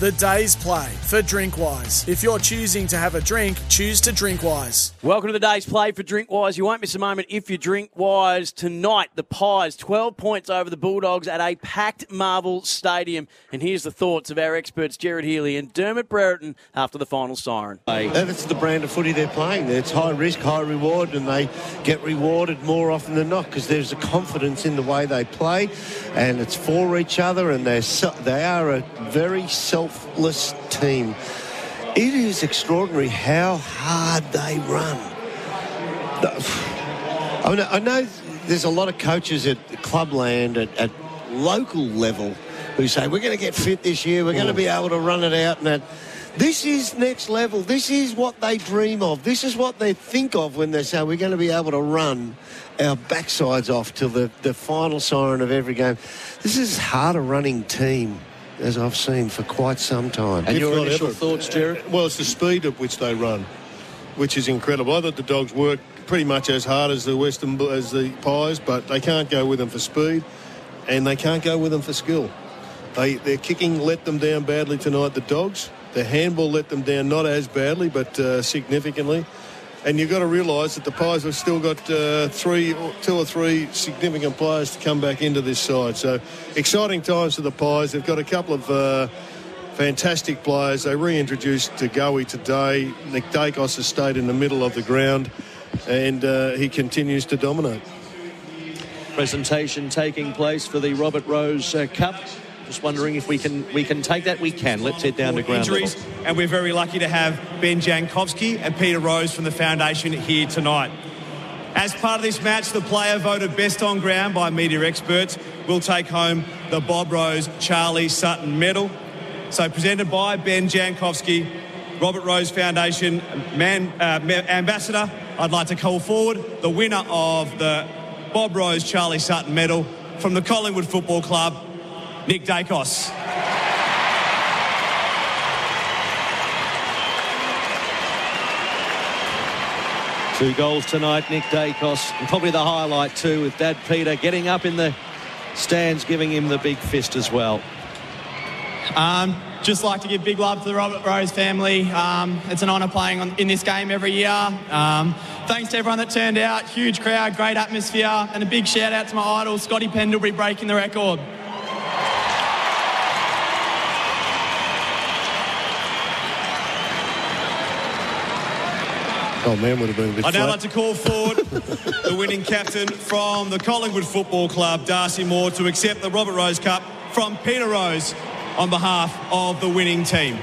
The day's play for Drinkwise. If you're choosing to have a drink, choose to Drinkwise. Welcome to the day's play for Drinkwise. You won't miss a moment if you drink wise. Tonight, the Pies, 12 points over the Bulldogs at a packed Marvel Stadium. And here's the thoughts of our experts, Jared Healy and Dermott Brereton, after the final siren. That's the brand of footy they're playing. It's high risk, high reward, and they get rewarded more often than not because there's a confidence in the way they play, and it's for each other, and they're se- they are a very selfless team. It is extraordinary how hard they run. I know, I know there's a lot of coaches at clubland at, at local level who say we're going to get fit this year, we're going to be mm. able to run it out and that. This is next level. This is what they dream of. This is what they think of when they say we're going to be able to run our backsides off till the, the final siren of every game. This is harder running team as I've seen for quite some time. And your initial thoughts, Jared? Well, it's the speed at which they run, which is incredible. I thought the dogs work pretty much as hard as the Western as the Pies, but they can't go with them for speed, and they can't go with them for skill. They their kicking let them down badly tonight. The dogs, The handball let them down not as badly, but uh, significantly. And you've got to realise that the Pies have still got uh, three, two or three significant players to come back into this side. So exciting times for the Pies. They've got a couple of uh, fantastic players. They reintroduced De Goey today. Nick Daicos has stayed in the middle of the ground, and uh, he continues to dominate. Presentation taking place for the Robert Rose uh, Cup. Just wondering if we can we can take that. We can. Let's head down to ground injuries, level. and we're very lucky to have Ben Jankowski and Peter Rose from the foundation here tonight. As part of this match, the player voted best on ground by media experts will take home the Bob Rose Charlie Sutton Medal. So presented by Ben Jankowski, Robert Rose Foundation man, uh, ambassador. I'd like to call forward the winner of the Bob Rose Charlie Sutton Medal from the Collingwood Football Club, Nick Daicos. Two goals tonight, Nick Daicos, and probably the highlight too with Dad Peter getting up in the stands, giving him the big fist as well. Um, just like to give big love to the Robert Rose family. Um, it's an honour playing on, in this game every year. Um, thanks to everyone that turned out. Huge crowd, great atmosphere, and a big shout out to my idol, Scotty Pendlebury, breaking the record. Oh man, would have been a bit I'd now like to call forward the winning captain from the Collingwood Football Club, Darcy Moore, to accept the Robert Rose Cup from Peter Rose on behalf of the winning team.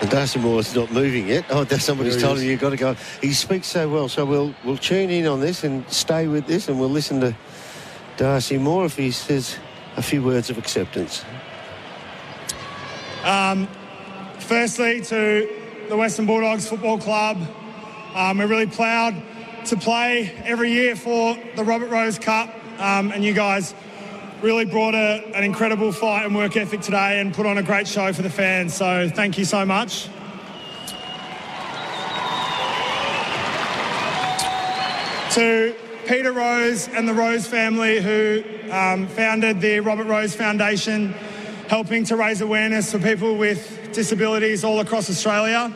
And Darcy Moore's not moving yet. Oh, that's somebody's There he told is. him you've got to go. He speaks so well, so we'll we'll tune in on this and stay with this, and we'll listen to Darcy Moore if he says a few words of acceptance. Um, firstly, to the Western Bulldogs Football Club, um, we're really proud to play every year for the Robert Rose Cup, um, and you guys really brought a, an incredible fight and work ethic today and put on a great show for the fans. So thank you so much. To Peter Rose and the Rose family who um, founded the Robert Rose Foundation, helping to raise awareness for people with disabilities all across Australia.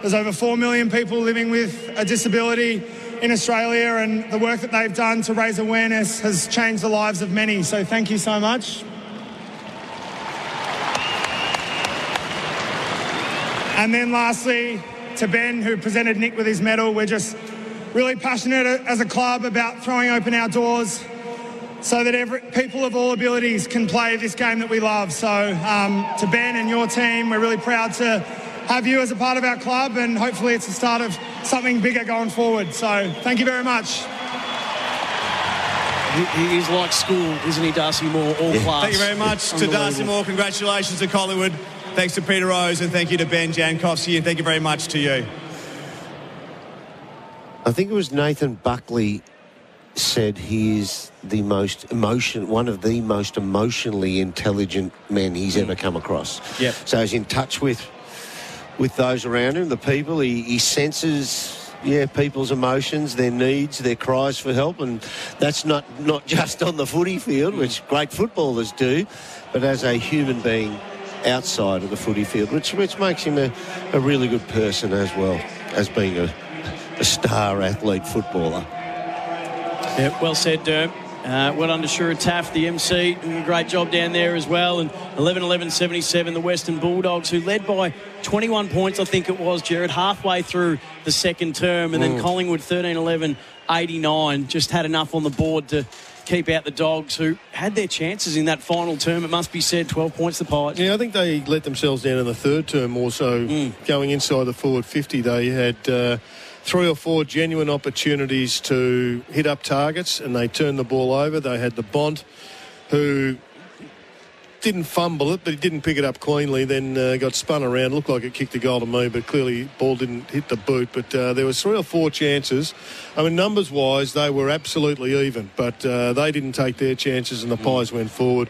There's over 4 million people living with a disability in Australia, and the work that they've done to raise awareness has changed the lives of many. So, thank you so much. And then, lastly, to Ben, who presented Nick with his medal, we're just really passionate as a club about throwing open our doors so that every, people of all abilities can play this game that we love. So, um, to Ben and your team, we're really proud to have you as a part of our club, and hopefully, it's the start of something bigger going forward. So, thank you very much. He, he is like school, isn't he, Darcy Moore? All class. Thank you very much to Darcy Moore. Congratulations to Collingwood. Thanks to Peter Rose, and thank you to Ben Jankowski, and thank you very much to you. I think it was Nathan Buckley said he is the most emotion, one of the most emotionally intelligent men he's hmm. ever come across. Yep. So he's in touch with with those around him, the people. He, he senses, yeah, people's emotions, their needs, their cries for help, and that's not not just on the footy field, hmm. which great footballers do, but as a human being, outside of the footy field, which, which makes him a, a really good person as well as being a, a star athlete footballer. Yeah, well said, Derm. Uh, well done to Shura Taft, the MC, doing a great job down there as well. And 11 11 77, the Western Bulldogs, who led by 21 points, I think it was, Jared, halfway through the second term. And then Mm. Collingwood 13 11 89, just had enough on the board to keep out the Dogs, who had their chances in that final term. It must be said, 12 points the Pies. Yeah, I think they let themselves down in the third term also. Mm. Going inside the forward 50, they had uh, three or four genuine opportunities to hit up targets and they turned the ball over. They had the Bont who didn't fumble it, but he didn't pick it up cleanly. Then uh, got spun around. Looked like it kicked a goal to me, but clearly ball didn't hit the boot. But uh, there was three or four chances. I mean, numbers wise, they were absolutely even, but uh, they didn't take their chances, and the Pies went forward.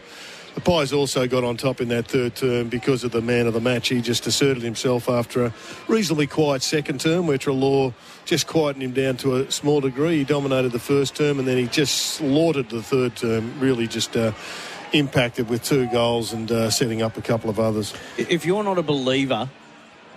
The Pies also got on top in that third term because of the man of the match. He just asserted himself after a reasonably quiet second term, where Treloar just quietened him down to a small degree. He dominated the first term, and then he just slaughtered the third term. Really, just. Uh, impacted with two goals and uh, setting up a couple of others. If you're not a believer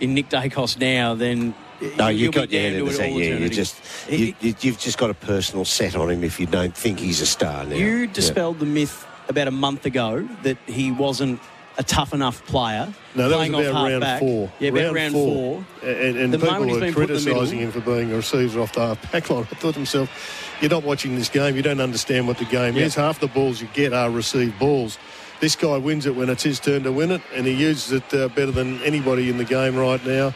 in Nick Daicos now, then No, you'll you've got your head in to the it all sand. Yeah, you just you, you, you've just got a personal set on him if you don't think he's a star now. You Yeah. dispelled the myth about a month ago that he wasn't a tough enough player. No, that was about round half-back. four. Yeah, about round, four. And, and The people were been put in the criticising him for being a receiver off the half back line. I thought to myself, you're not watching this game. You don't understand what the game Yeah. is. Half the balls you get are received balls. This guy wins it when it's his turn to win it, and he uses it uh, better than anybody in the game right now.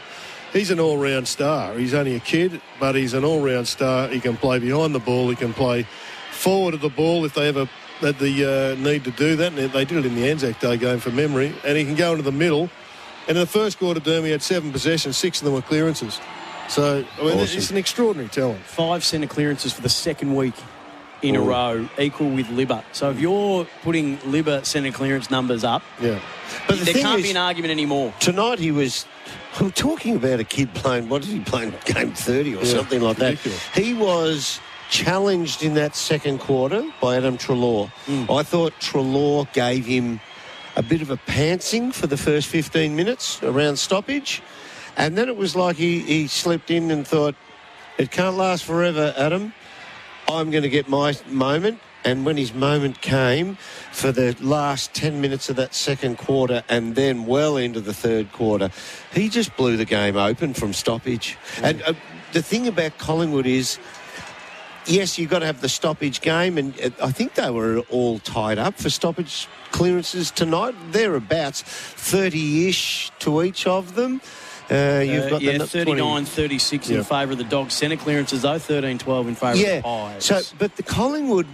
He's an all-round star. He's only a kid, but he's an all-round star. He can play behind the ball. He can play forward of the ball if they ever had the uh, need to do that. And they did it in the Anzac Day game for memory. And he can go into the middle. And in the first quarter, Dermy had seven possessions. Six of them were clearances. So I mean, Awesome. it's an extraordinary talent. Five centre clearances for the second week in a row, equal with Libba. So if you're putting Libba centre clearance numbers up, Yeah. But the there thing can't is, be an argument anymore. tonight he was. I'm talking about a kid playing. What did he play? Game 30 or Yeah, something like that. ridiculous. He was challenged in that second quarter by Adam Treloar. I thought Treloar gave him a bit of a pantsing for the first 15 minutes around stoppage. And then it was like he, he slipped in and thought, it can't last forever, Adam. I'm going to get my moment. And when his moment came for the last 10 minutes of that second quarter and then well into the third quarter, he just blew the game open from stoppage. And uh, the thing about Collingwood is, yes, you've got to have the stoppage game, and uh, I think they were all tied up for stoppage clearances tonight. Thereabouts 30 ish to each of them. Uh, you've Uh, got yeah, the 39 36 in favour of the Dogs. Centre clearances, though, 13 12 in favour of the Pies. So, but the Collingwood.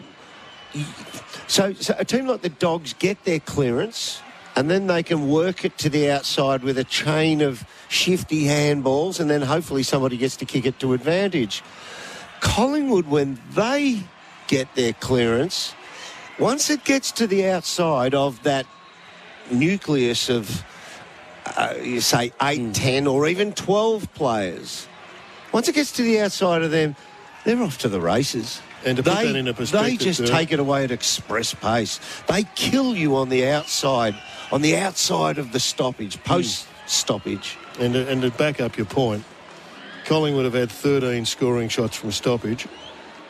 So, so a team like the Dogs get their clearance, and then they can work it to the outside with a chain of shifty handballs, and then hopefully somebody gets to kick it to advantage. Collingwood, when they get their clearance, once it gets to the outside of that nucleus of, uh, you say, 8, 10, or even 12 players, once it gets to the outside of them, they're off to the races. And to put they, that into they perspective, they just take it away at express pace. They kill you on the outside, on the outside of the stoppage, post stoppage. And to, and to back up your point, Collingwood have had 13 scoring shots from stoppage,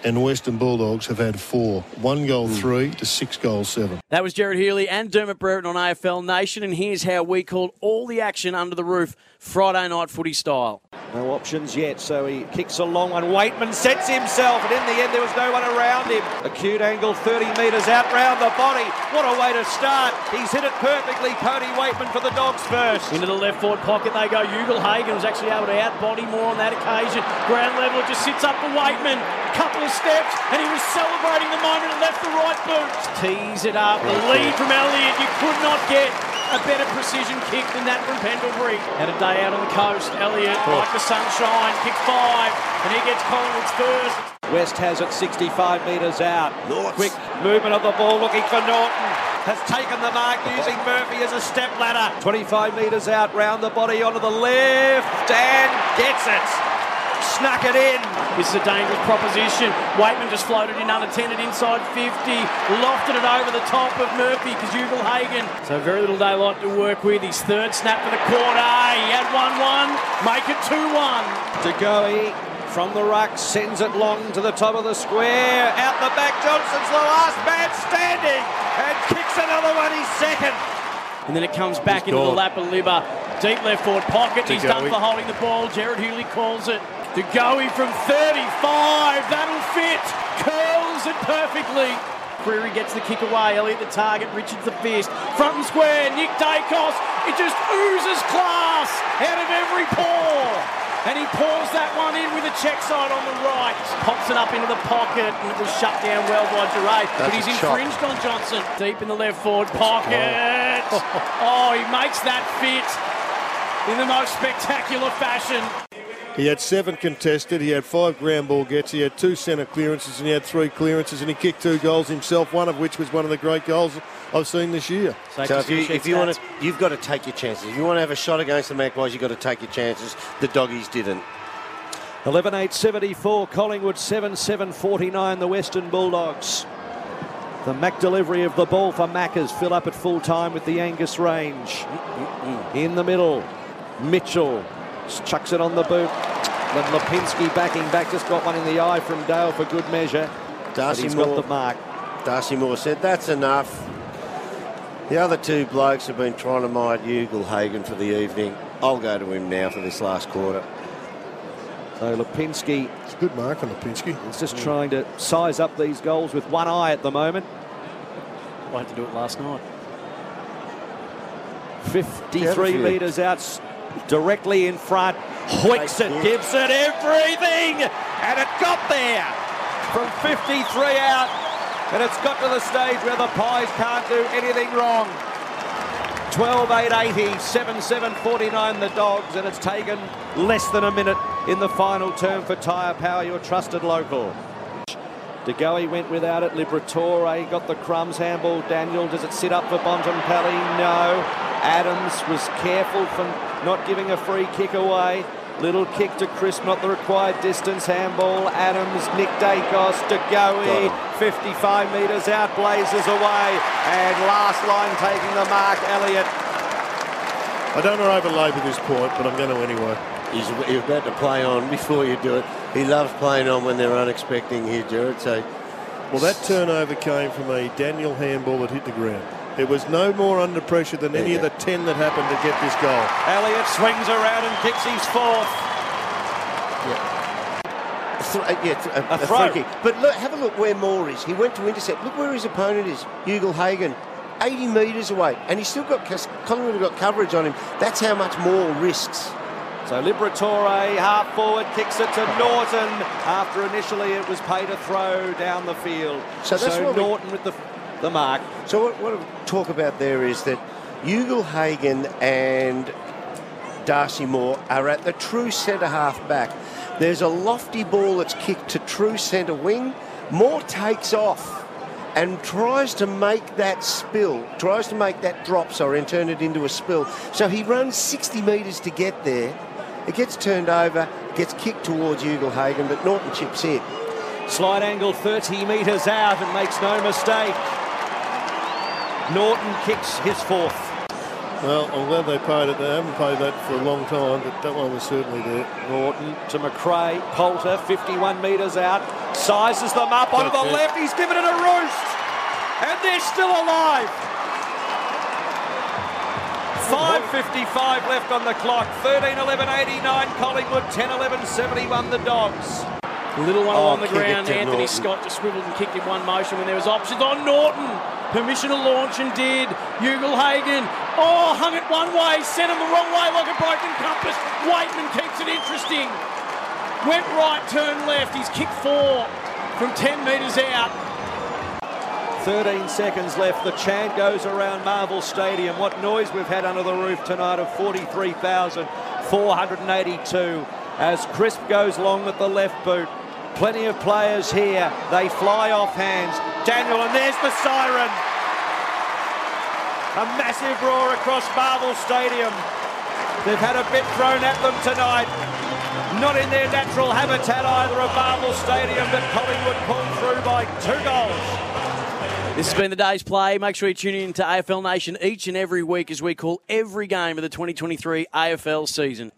and Western Bulldogs have had four. One goal, hmm. three to six goals, seven. That was Jared Healy and Dermott Brereton on AFL Nation, and here's how we called all the action under the roof Friday night footy style. No options yet, so he kicks a long one. Weightman sets himself, and in the end, there was no one around him. Acute angle, 30 metres out round the body. What a way to start. He's hit it perfectly. Cody Weightman for the Dogs first. Into the left forward pocket they go. Ugle-Hagan was actually able to outbody more on that occasion. Ground level it just sits up for Weightman. Couple of steps, and he was celebrating the moment and left the right boot. Tease it up. The lead from Elliott. You could not get a better precision kick than that from Pendlebury. Had a day out on the coast. Elliott, oh. like the sunshine, kick five, and he gets Collingwood's first. West has it 65 metres out. Quick movement of the ball looking for Norton. Has taken the mark using Murphy as a step ladder. 25 metres out round the body onto the left and gets it. Snuck it in. This is a dangerous proposition. Weightman just floated in unattended inside 50, lofted it over the top of Murphy, Kazugel Hagen. So very little daylight to work with. His third snap for the quarter. He had 1-1, make it 2-1. De Goey from the ruck sends it long to the top of the square. Out the back, Johnson's the last man standing and kicks another one. He's second. And then it comes back into the lap of Libba. Deep left forward pocket. He's done for holding the ball. Jared Healy calls it. De Goey from 35. That'll fit. Curls it perfectly. Creary gets the kick away. Elliott the target. Richards the fist. Front and square. Nick Daicos. It just oozes class out of every pore. And he pours that one in with a check side on the right. Pops it up into the pocket and it was shut down well by Duryea. But he's infringed on Johnson. Deep in the left forward pocket. oh, he makes that fit in the most spectacular fashion. He had seven contested, he had five ground ball gets, he had two centre clearances, and he had three clearances, and he kicked two goals himself, one of which was one of the great goals I've seen this year. So, so if you, if you want to, you've got to take your chances. If you want to have a shot against the Magpies, you've got to take your chances. The doggies didn't. 11 8 74, Collingwood 7 7 49, the Western Bulldogs. The Mac delivery of the ball for Maccas, fill up at full time with the Angus range. In the middle, Mitchell chucks it on the boot. Then Lipinski backing back, just got one in the eye from Dale for good measure. Darcy he's Moore, got the mark. Darcy Moore said, that's enough. The other two blokes have been trying to mind Ugle-Hagan for the evening. I'll go to him now for this last quarter. So Lipinski. It's a good mark on Lipinski. He's just trying to size up these goals with one eye at the moment. I had to do it last night. 53 metres out, directly in front. It, gives it everything, and it got there from 53 out, and it's got to the stage where the Pies can't do anything wrong. 12 8 80, 7 7 49 the Dogs, and it's taken less than a minute in the final term for Tyre Power, your trusted local. De Goey went without it. Liberatore eh, got the crumbs. Handball. Daniel. Does it sit up for Bontempelli? No. Adams was careful from not giving a free kick away. Little kick to Crisp, not the required distance. Handball. Adams. Nick Daicos. De Goey. 55 metres out. Blazers away. And last line taking the mark. Elliott. I don't want to overlabour this point, but I'm going to anyway. He's, he's about to play on before you do it. He loves playing on when they're unexpecting here, Jared. So, well, that turnover came from a Daniel handball that hit the ground. It was no more under pressure than any of the 10 that happened to get this goal. Elliott swings around and kicks his fourth. Yeah. Th- uh, yeah, th- a, a, a throw. kick. But look, have a look where Moore is. He went to intercept. Look where his opponent is, Ugle-Hagan. 80 metres away, and he's still got Collingwood got coverage on him. That's how much more risks. So Liberatore, half forward, kicks it to Norton after initially it was paid a throw down the field. So, that's so Norton we, with the, the mark. So what, what we talk about there is that Ugle-Hagan and Darcy Moore are at the true centre half back. There's a lofty ball that's kicked to true centre wing. Moore takes off and tries to make that spill, tries to make that drop, sorry, and turn it into a spill. So he runs 60 metres to get there it gets turned over, gets kicked towards Ugle-Hagan, but Norton chips in. Slide angle 30 metres out and makes no mistake. Norton kicks his fourth. Well, I'm glad they paid it. They haven't paid that for a long time, but that one was certainly there. Norton to McRae. Poulter, 51 metres out. Sizes them up on the left. He's given it a roost. And they're still alive. 5.55 left on the clock. 13 11 89 Collingwood, 10 11 71 the Dogs. Little one oh, along the ground. Anthony Norton. Scott just swiveled and kicked in one motion when there was options on Norton. Permission to launch and did. Ugle-Hagan. Oh, hung it one way, sent him the wrong way like a broken compass. Weightman keeps it interesting. Went right, turned left. He's kicked four from 10 metres out. 13 seconds left. The chant goes around Marvel Stadium. What noise we've had under the roof tonight of 43,482 as Crisp goes long with the left boot. Plenty of players here. They fly off hands. Daniel, and there's the siren. A massive roar across Marvel Stadium. They've had a bit thrown at them tonight. not in their natural habitat either of Marvel Stadium, but Collingwood pulled through by two goals. This has been the day's play. Make sure you tune in to AFL Nation each and every week as we call every game of the 2023 AFL season